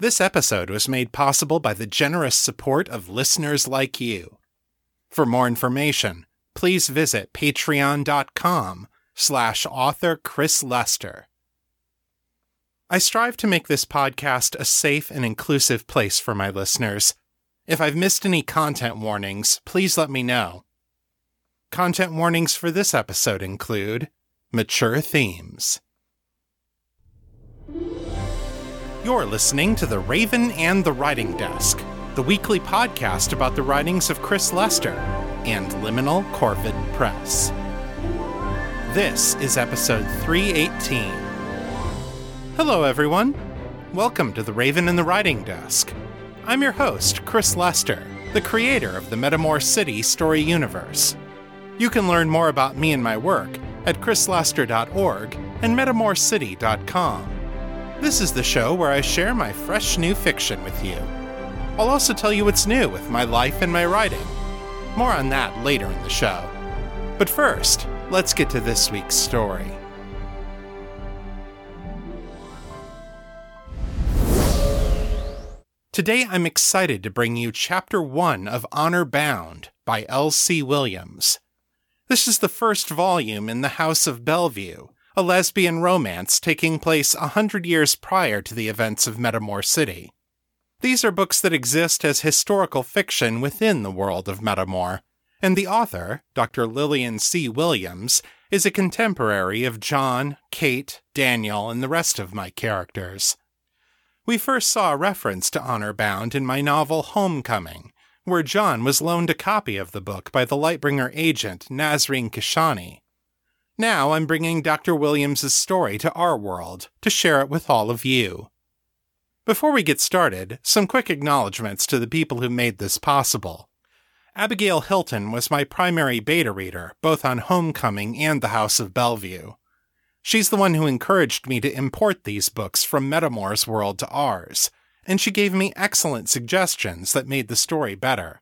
This episode was made possible by the generous support of listeners like you. For more information, please visit patreon.com slash author Chris Lester. I strive to make this podcast a safe and inclusive place for my listeners. If I've missed any content warnings, please let me know. Content warnings for this episode include mature themes. You're listening to The Raven and the Writing Desk, the weekly podcast about the writings of Chris Lester and Liminal Corvid Press. This is episode 318. Hello, everyone. Welcome to The Raven and the Writing Desk. I'm your host, Chris Lester, the creator of the Metamor City story universe. You can learn more about me and my work at chrislester.org and metamorcity.com. This is the show where I share my fresh new fiction with you. I'll also tell you what's new with my life and my writing. More on that later in the show. But first, let's get to this week's story. Today I'm excited to bring you Chapter 1 of Honor Bound by L.C. Williams. This is the first volume in The House of Bellvue, a lesbian romance taking place a hundred years prior to the events of Metamor City. These are books that exist as historical fiction within the world of Metamor, and the author, Dr. Lillian C. Williams, is a contemporary of John, Kate, Daniel, and the rest of my characters. We first saw a reference to Honor Bound in my novel Homecoming, where John was loaned a copy of the book by the Lightbringer agent Nazreen Kashani. Now I'm bringing Dr. Williams's story to our world to share it with all of you. Before we get started, some quick acknowledgments to the people who made this possible. Abigail Hilton was my primary beta reader, both on Homecoming and The House of Bellvue. She's the one who encouraged me to import these books from Metamor's world to ours, and she gave me excellent suggestions that made the story better.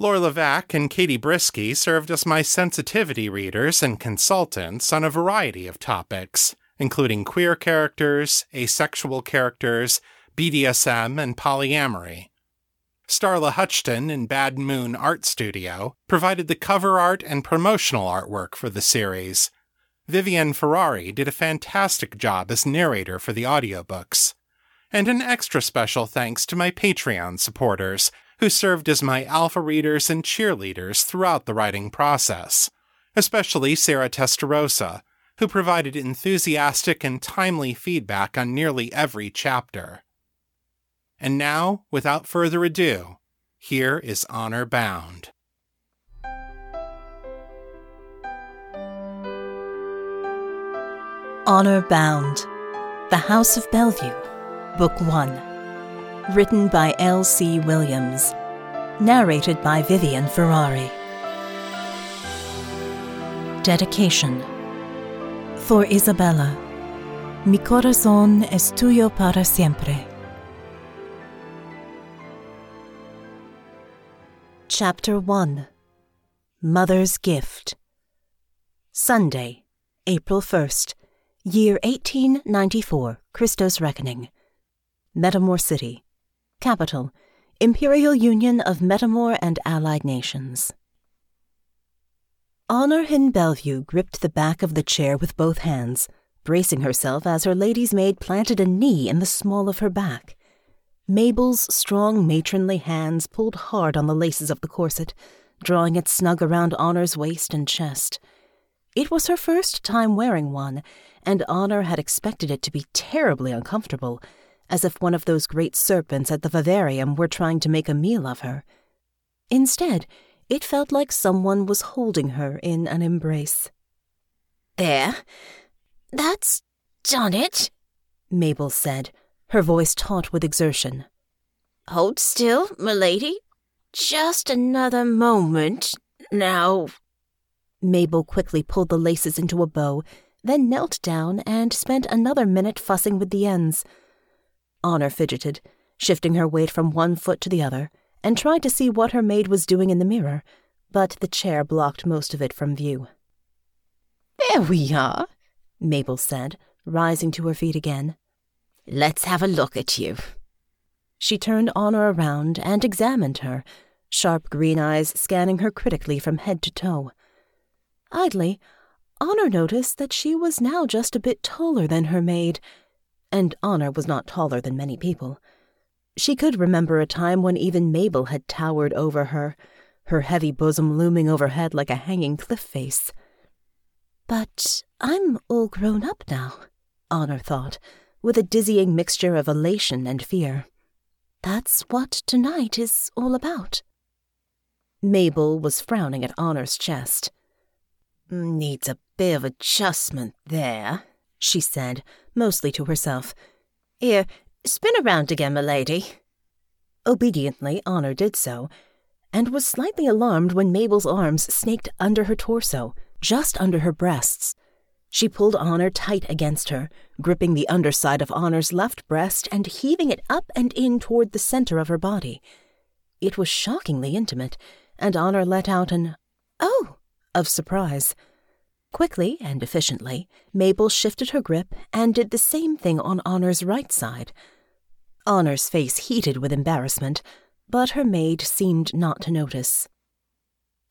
Laura Levac and Katie Brisky served as my sensitivity readers and consultants on a variety of topics, including queer characters, asexual characters, BDSM, and polyamory. Starla Huchton in Bad Moon Art Studio provided the cover art and promotional artwork for the series. Vivian Ferrari did a fantastic job as narrator for the audiobooks. And an extra special thanks to my Patreon supporters, who served as my alpha readers and cheerleaders throughout the writing process, especially Sarah Testarossa, who provided enthusiastic and timely feedback on nearly every chapter. And now, without further ado, here is Honor Bound. Honor Bound The House of Bellvue, Book 1. Written by L.C. Williams. Narrated by Vivian Ferrari. Dedication For Isabella. Mi corazón es tuyo para siempre. Chapter 1 Mother's Gift. Sunday, April 1st, Year 1894, Christos Reckoning. Metamor City. Capital, Imperial Union of Metamor and Allied Nations. Honor hin'Bellvue gripped the back of the chair with both hands, bracing herself as her lady's maid planted a knee in the small of her back. Mabel's strong matronly hands pulled hard on the laces of the corset, drawing it snug around Honor's waist and chest. It was her first time wearing one, and Honor had expected it to be terribly uncomfortable, as if one of those great serpents at the vivarium were trying to make a meal of her. Instead, it felt like someone was holding her in an embrace. There. That's done it, Mabel said, her voice taut with exertion. Hold still, milady. Just another moment. Now. Mabel quickly pulled the laces into a bow, then knelt down and spent another minute fussing with the ends. Honor fidgeted, shifting her weight from one foot to the other, and tried to see what her maid was doing in the mirror, but the chair blocked most of it from view. There we are, Mabel said, rising to her feet again. Let's have a look at you. She turned Honor around and examined her, sharp green eyes scanning her critically from head to toe. Idly, Honor noticed that she was now just a bit taller than her maid, and Honor was not taller than many people. She could remember a time when even Mabel had towered over her, her heavy bosom looming overhead like a hanging cliff face. But I'm all grown up now, Honor thought, with a dizzying mixture of elation and fear. That's what tonight is all about. Mabel was frowning at Honor's chest. Needs a bit of adjustment there, she said, mostly to herself. Here, spin around again, milady. Obediently, Honor did so, and was slightly alarmed when Mabel's arms snaked under her torso, just under her breasts. She pulled Honor tight against her, gripping the underside of Honor's left breast and heaving it up and in toward the center of her body. It was shockingly intimate, and Honor let out an oh of surprise. Quickly and efficiently, Mabel shifted her grip and did the same thing on Honor's right side. Honor's face heated with embarrassment, but her maid seemed not to notice.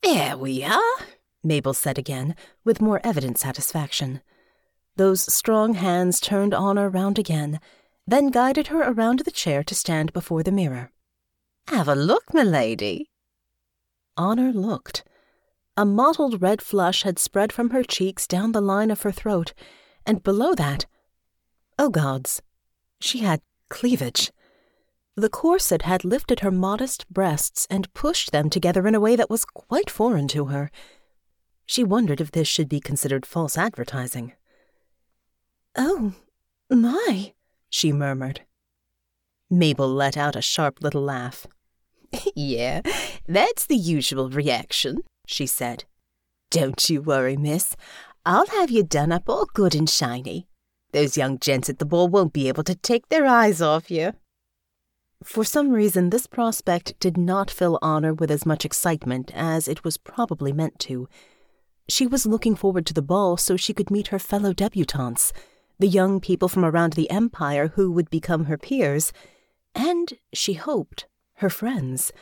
There we are, Mabel said again, with more evident satisfaction. Those strong hands turned Honor round again, then guided her around the chair to stand before the mirror. Have a look, milady. Honor looked. A mottled red flush had spread from her cheeks down the line of her throat, and below that, oh gods, she had cleavage. The corset had lifted her modest breasts and pushed them together in a way that was quite foreign to her. She wondered if this should be considered false advertising. Oh, my, she murmured. Mabel let out a sharp little laugh. yeah, that's the usual reaction, she said. Don't you worry, miss. I'll have you done up all good and shiny. Those young gents at the ball won't be able to take their eyes off you. For some reason, this prospect did not fill Honor with as much excitement as it was probably meant to. She was looking forward to the ball so she could meet her fellow debutantes, the young people from around the Empire who would become her peers, and, she hoped, her friends.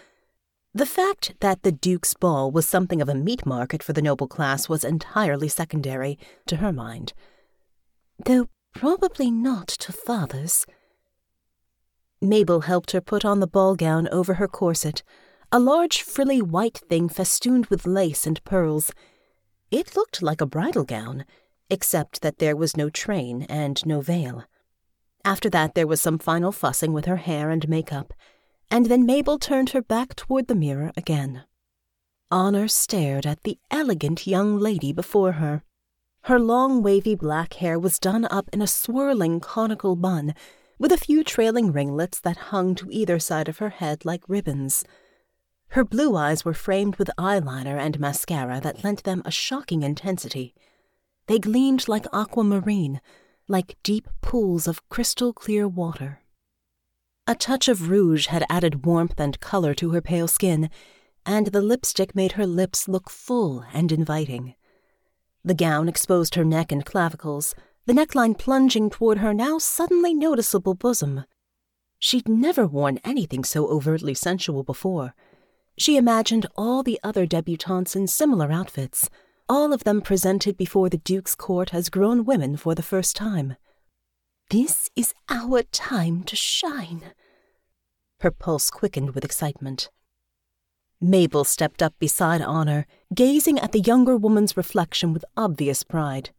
The fact that the Duke's ball was something of a meat market for the noble class was entirely secondary, to her mind. Though probably not to father's. Mabel helped her put on the ball gown over her corset, a large frilly white thing festooned with lace and pearls. It looked like a bridal gown, except that there was no train and no veil. After that, there was some final fussing with her hair and makeup, and then Mabel turned her back toward the mirror again. Honor stared at the elegant young lady before her. Her long, wavy black hair was done up in a swirling conical bun, with a few trailing ringlets that hung to either side of her head like ribbons. Her blue eyes were framed with eyeliner and mascara that lent them a shocking intensity. They gleamed like aquamarine, like deep pools of crystal clear water. A touch of rouge had added warmth and color to her pale skin, and the lipstick made her lips look full and inviting. The gown exposed her neck and clavicles, the neckline plunging toward her now suddenly noticeable bosom. She'd never worn anything so overtly sensual before. She imagined all the other debutantes in similar outfits, all of them presented before the Duke's court as grown women for the first time. This is our time to shine. Her pulse quickened with excitement. Mabel stepped up beside Honor, gazing at the younger woman's reflection with obvious pride.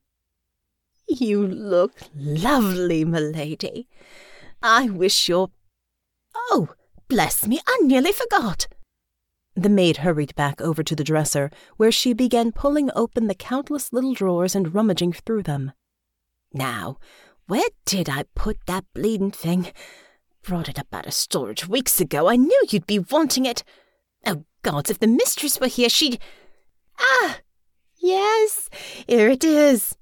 You look lovely, milady. I wish your. Oh, bless me, I nearly forgot. The maid hurried back over to the dresser, where she began pulling open the countless little drawers and rummaging through them. Now, where did I put that bleeding thing? Brought it up out of storage weeks ago. I knew you'd be wanting it. Oh, gods, if the mistress were here, she'd. Ah! Yes, here it is.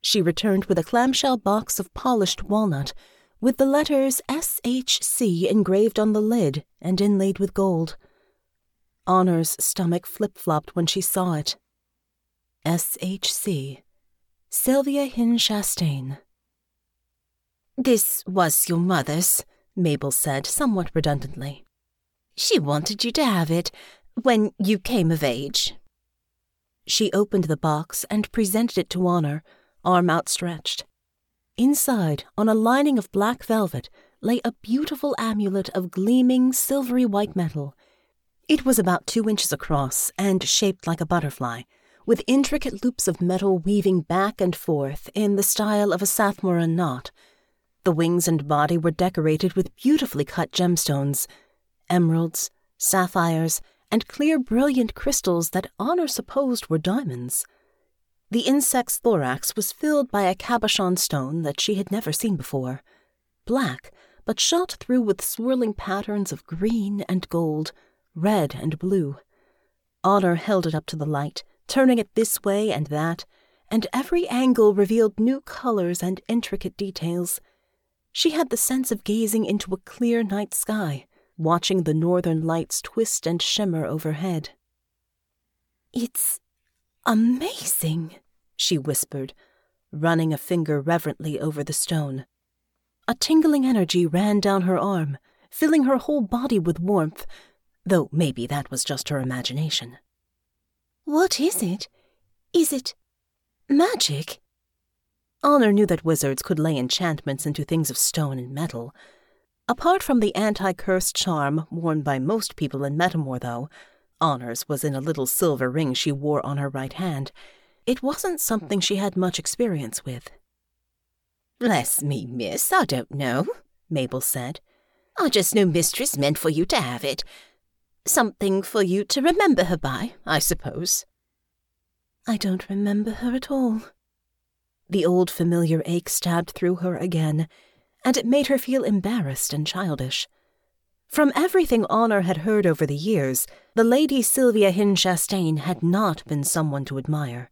She returned with a clamshell box of polished walnut, with the letters S.H.C. engraved on the lid and inlaid with gold. Honor's stomach flip flopped when she saw it. S.H.C. Sylvia hin'Chastain. This was your mother's, Mabel said somewhat redundantly. She wanted you to have it when you came of age. She opened the box and presented it to Honor, arm outstretched. Inside, on a lining of black velvet, lay a beautiful amulet of gleaming, silvery white metal. It was about two inches across and shaped like a butterfly, with intricate loops of metal weaving back and forth in the style of a Sathmoran knot. The wings and body were decorated with beautifully cut gemstones, emeralds, sapphires, and clear, brilliant crystals that Honor supposed were diamonds. The insect's thorax was filled by a cabochon stone that she had never seen before, black, but shot through with swirling patterns of green and gold, red and blue. Honor held it up to the light, turning it this way and that, and every angle revealed new colors and intricate details. She had the sense of gazing into a clear night sky, watching the northern lights twist and shimmer overhead. It's amazing, she whispered, running a finger reverently over the stone. A tingling energy ran down her arm, filling her whole body with warmth, though maybe that was just her imagination. What is it? Is it magic? Honor knew that wizards could lay enchantments into things of stone and metal. Apart from the anti curse charm worn by most people in Metamor, though, Honor's was in a little silver ring she wore on her right hand. It wasn't something she had much experience with. Bless me, miss, I don't know, Mabel said. I just know Mistress meant for you to have it, Something for you to remember her by, I suppose. I don't remember her at all. The old familiar ache stabbed through her again, and it made her feel embarrassed and childish. From everything Honor had heard over the years, the Lady Sylvia hin'Chastain had not been someone to admire.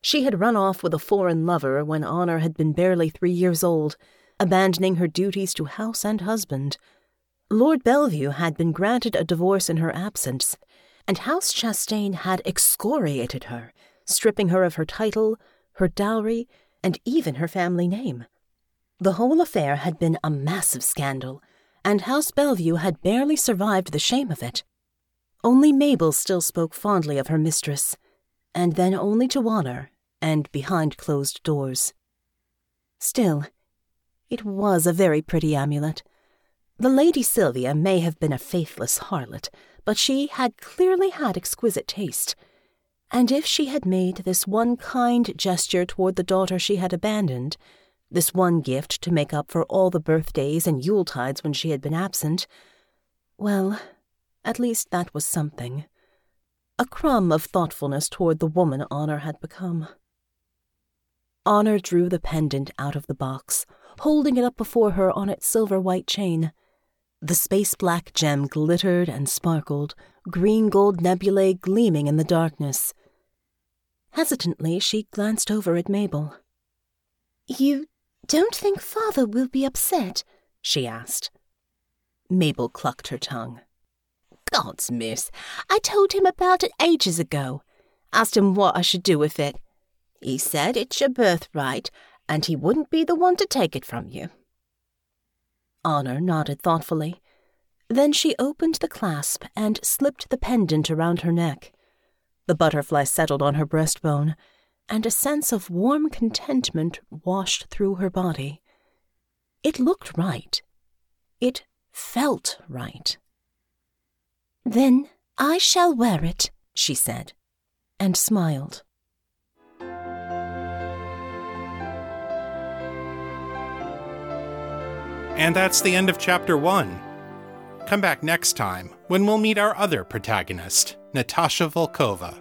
She had run off with a foreign lover when Honor had been barely three years old, abandoning her duties to house and husband. Lord Bellvue had been granted a divorce in her absence, and House Chastain had excoriated her, stripping her of her title, her dowry, and even her family name. The whole affair had been a massive scandal, and House Bellvue had barely survived the shame of it. Only Mabel still spoke fondly of her mistress, and then only to Honor, and behind closed doors. Still, it was a very pretty amulet the Lady Sylvia may have been a faithless harlot, but she had clearly had exquisite taste. And if she had made this one kind gesture toward the daughter she had abandoned, this one gift to make up for all the birthdays and Yuletides when she had been absent, well, at least that was something. A crumb of thoughtfulness toward the woman Honor had become. Honor drew the pendant out of the box, holding it up before her on its silver white chain. The space black gem glittered and sparkled, green gold nebulae gleaming in the darkness. Hesitantly, she glanced over at Mabel. You don't think father will be upset? she asked. Mabel clucked her tongue. Gods, miss, I told him about it ages ago. Asked him what I should do with it. He said it's your birthright, and he wouldn't be the one to take it from you. Honor nodded thoughtfully. Then she opened the clasp and slipped the pendant around her neck. The butterfly settled on her breastbone, and a sense of warm contentment washed through her body. It looked right. It felt right. Then I shall wear it, she said, and smiled. And that's the end of chapter one. Come back next time when we'll meet our other protagonist, Natasha Volkova.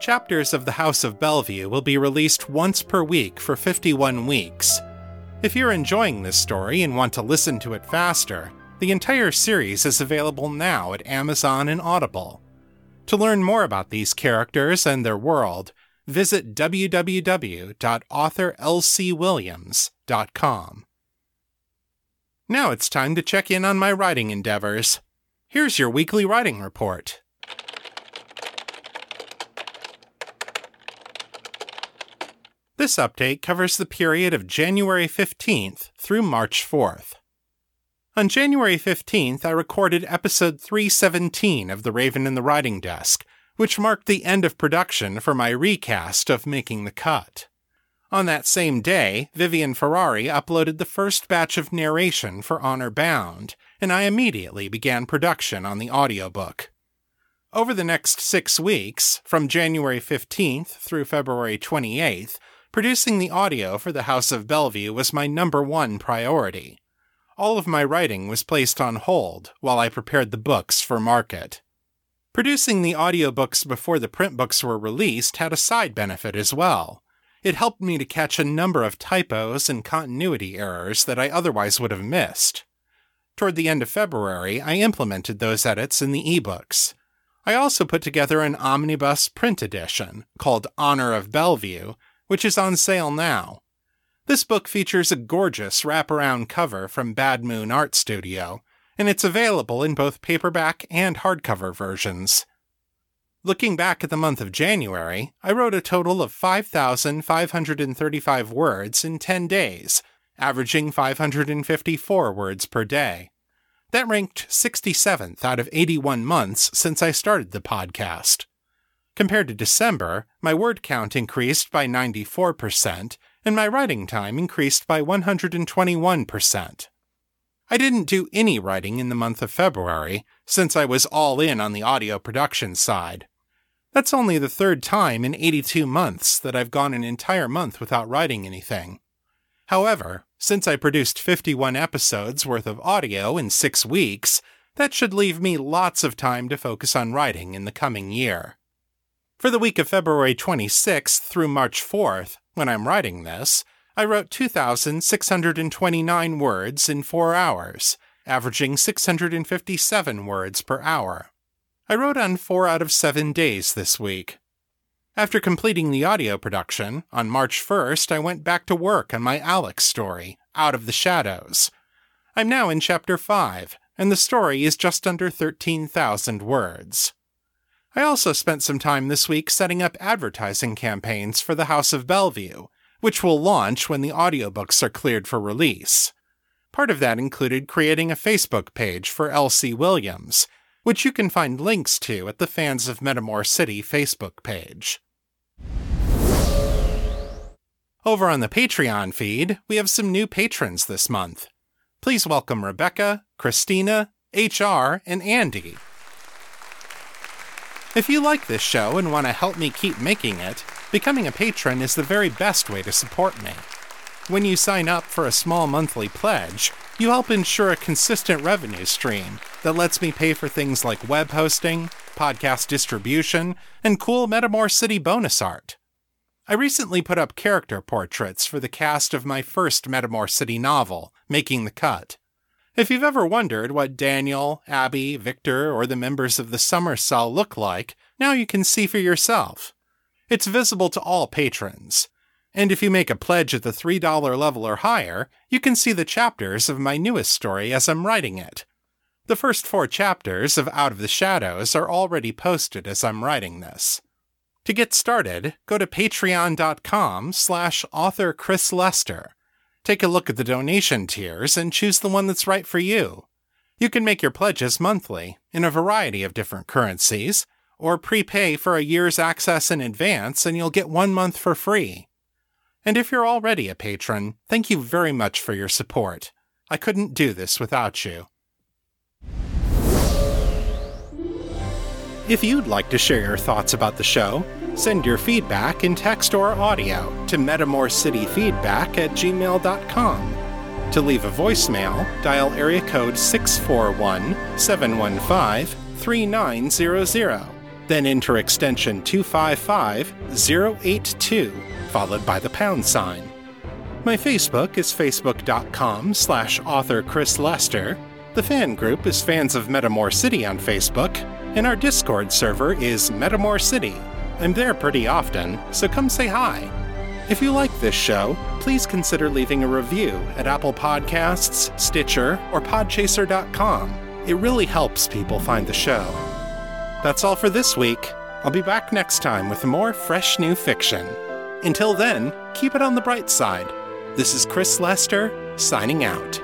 Chapters of The House of Bellvue will be released once per week for 51 weeks. If you're enjoying this story and want to listen to it faster, the entire series is available now at Amazon and Audible. To learn more about these characters and their world, visit www.authorlcwilliams.com. Now it's time to check in on my writing endeavors. Here's your weekly writing report. This update covers the period of January 15th through March 4th. On January 15th, I recorded episode 317 of The Raven and the Writing Desk, which marked the end of production for my recast of Making the Cut. On that same day, Vivian Ferrari uploaded the first batch of narration for Honor Bound, and I immediately began production on the audiobook. Over the next six weeks, from January 15th through February 28th, producing the audio for the House of Bellvue was my number one priority. All of my writing was placed on hold while I prepared the books for market. Producing the audiobooks before the print books were released had a side benefit as well. It helped me to catch a number of typos and continuity errors that I otherwise would have missed. Toward the end of February, I implemented those edits in the ebooks. I also put together an omnibus print edition called Honor of Bellvue, which is on sale now. This book features a gorgeous wraparound cover from Bad Moon Art Studio, and it's available in both paperback and hardcover versions. Looking back at the month of January, I wrote a total of 5,535 words in 10 days, averaging 554 words per day. That ranked 67th out of 81 months since I started the podcast. Compared to December, my word count increased by 94%, and my writing time increased by 121%. I didn't do any writing in the month of February, since I was all in on the audio production side. That's only the third time in 82 months that I've gone an entire month without writing anything. However, since I produced 51 episodes worth of audio in six weeks, that should leave me lots of time to focus on writing in the coming year. For the week of February 26th through March 4th, when I'm writing this, I wrote 2,629 words in four hours, averaging 657 words per hour. I wrote on four out of seven days this week. After completing the audio production, on March 1st, I went back to work on my Alex story, Out of the Shadows. I'm now in Chapter 5, and the story is just under 13,000 words. I also spent some time this week setting up advertising campaigns for the House of Bellvue, which will launch when the audiobooks are cleared for release. Part of that included creating a Facebook page for L.C. Williams, which you can find links to at the Fans of Metamor City Facebook page. Over on the Patreon feed, we have some new patrons this month. Please welcome Rebecca, Christina, HR, and Andy. If you like this show and want to help me keep making it, becoming a patron is the very best way to support me. When you sign up for a small monthly pledge, you help ensure a consistent revenue stream that lets me pay for things like web hosting, podcast distribution, and cool Metamor City bonus art. I recently put up character portraits for the cast of my first Metamor City novel, Making the Cut. If you've ever wondered what Daniel, Abby, Victor, or the members of the Summer Cell look like, now you can see for yourself. It's visible to all patrons, and if you make a pledge at the $3 level or higher, you can see the chapters of my newest story as I'm writing it. The first four chapters of Out of the Shadows are already posted as I'm writing this. To get started, go to patreon.com slash author Chris Lester. Take a look at the donation tiers and choose the one that's right for you. You can make your pledges monthly in a variety of different currencies, or prepay for a year's access in advance and you'll get one month for free. And if you're already a patron, thank you very much for your support. I couldn't do this without you. If you'd like to share your thoughts about the show, send your feedback in text or audio to metamorcityfeedback at gmail.com. To leave a voicemail, dial area code 641 715 3900, then enter extension 255 082 followed by the pound sign. My Facebook is facebook.com slash author Chris Lester. The fan group is Fans of Metamor City on Facebook, and our Discord server is Metamor City. I'm there pretty often, so come say hi. If you like this show, please consider leaving a review at Apple Podcasts, Stitcher, or Podchaser.com. It really helps people find the show. That's all for this week. I'll be back next time with more fresh new fiction. Until then, keep it on the bright side. This is Chris Lester, signing out.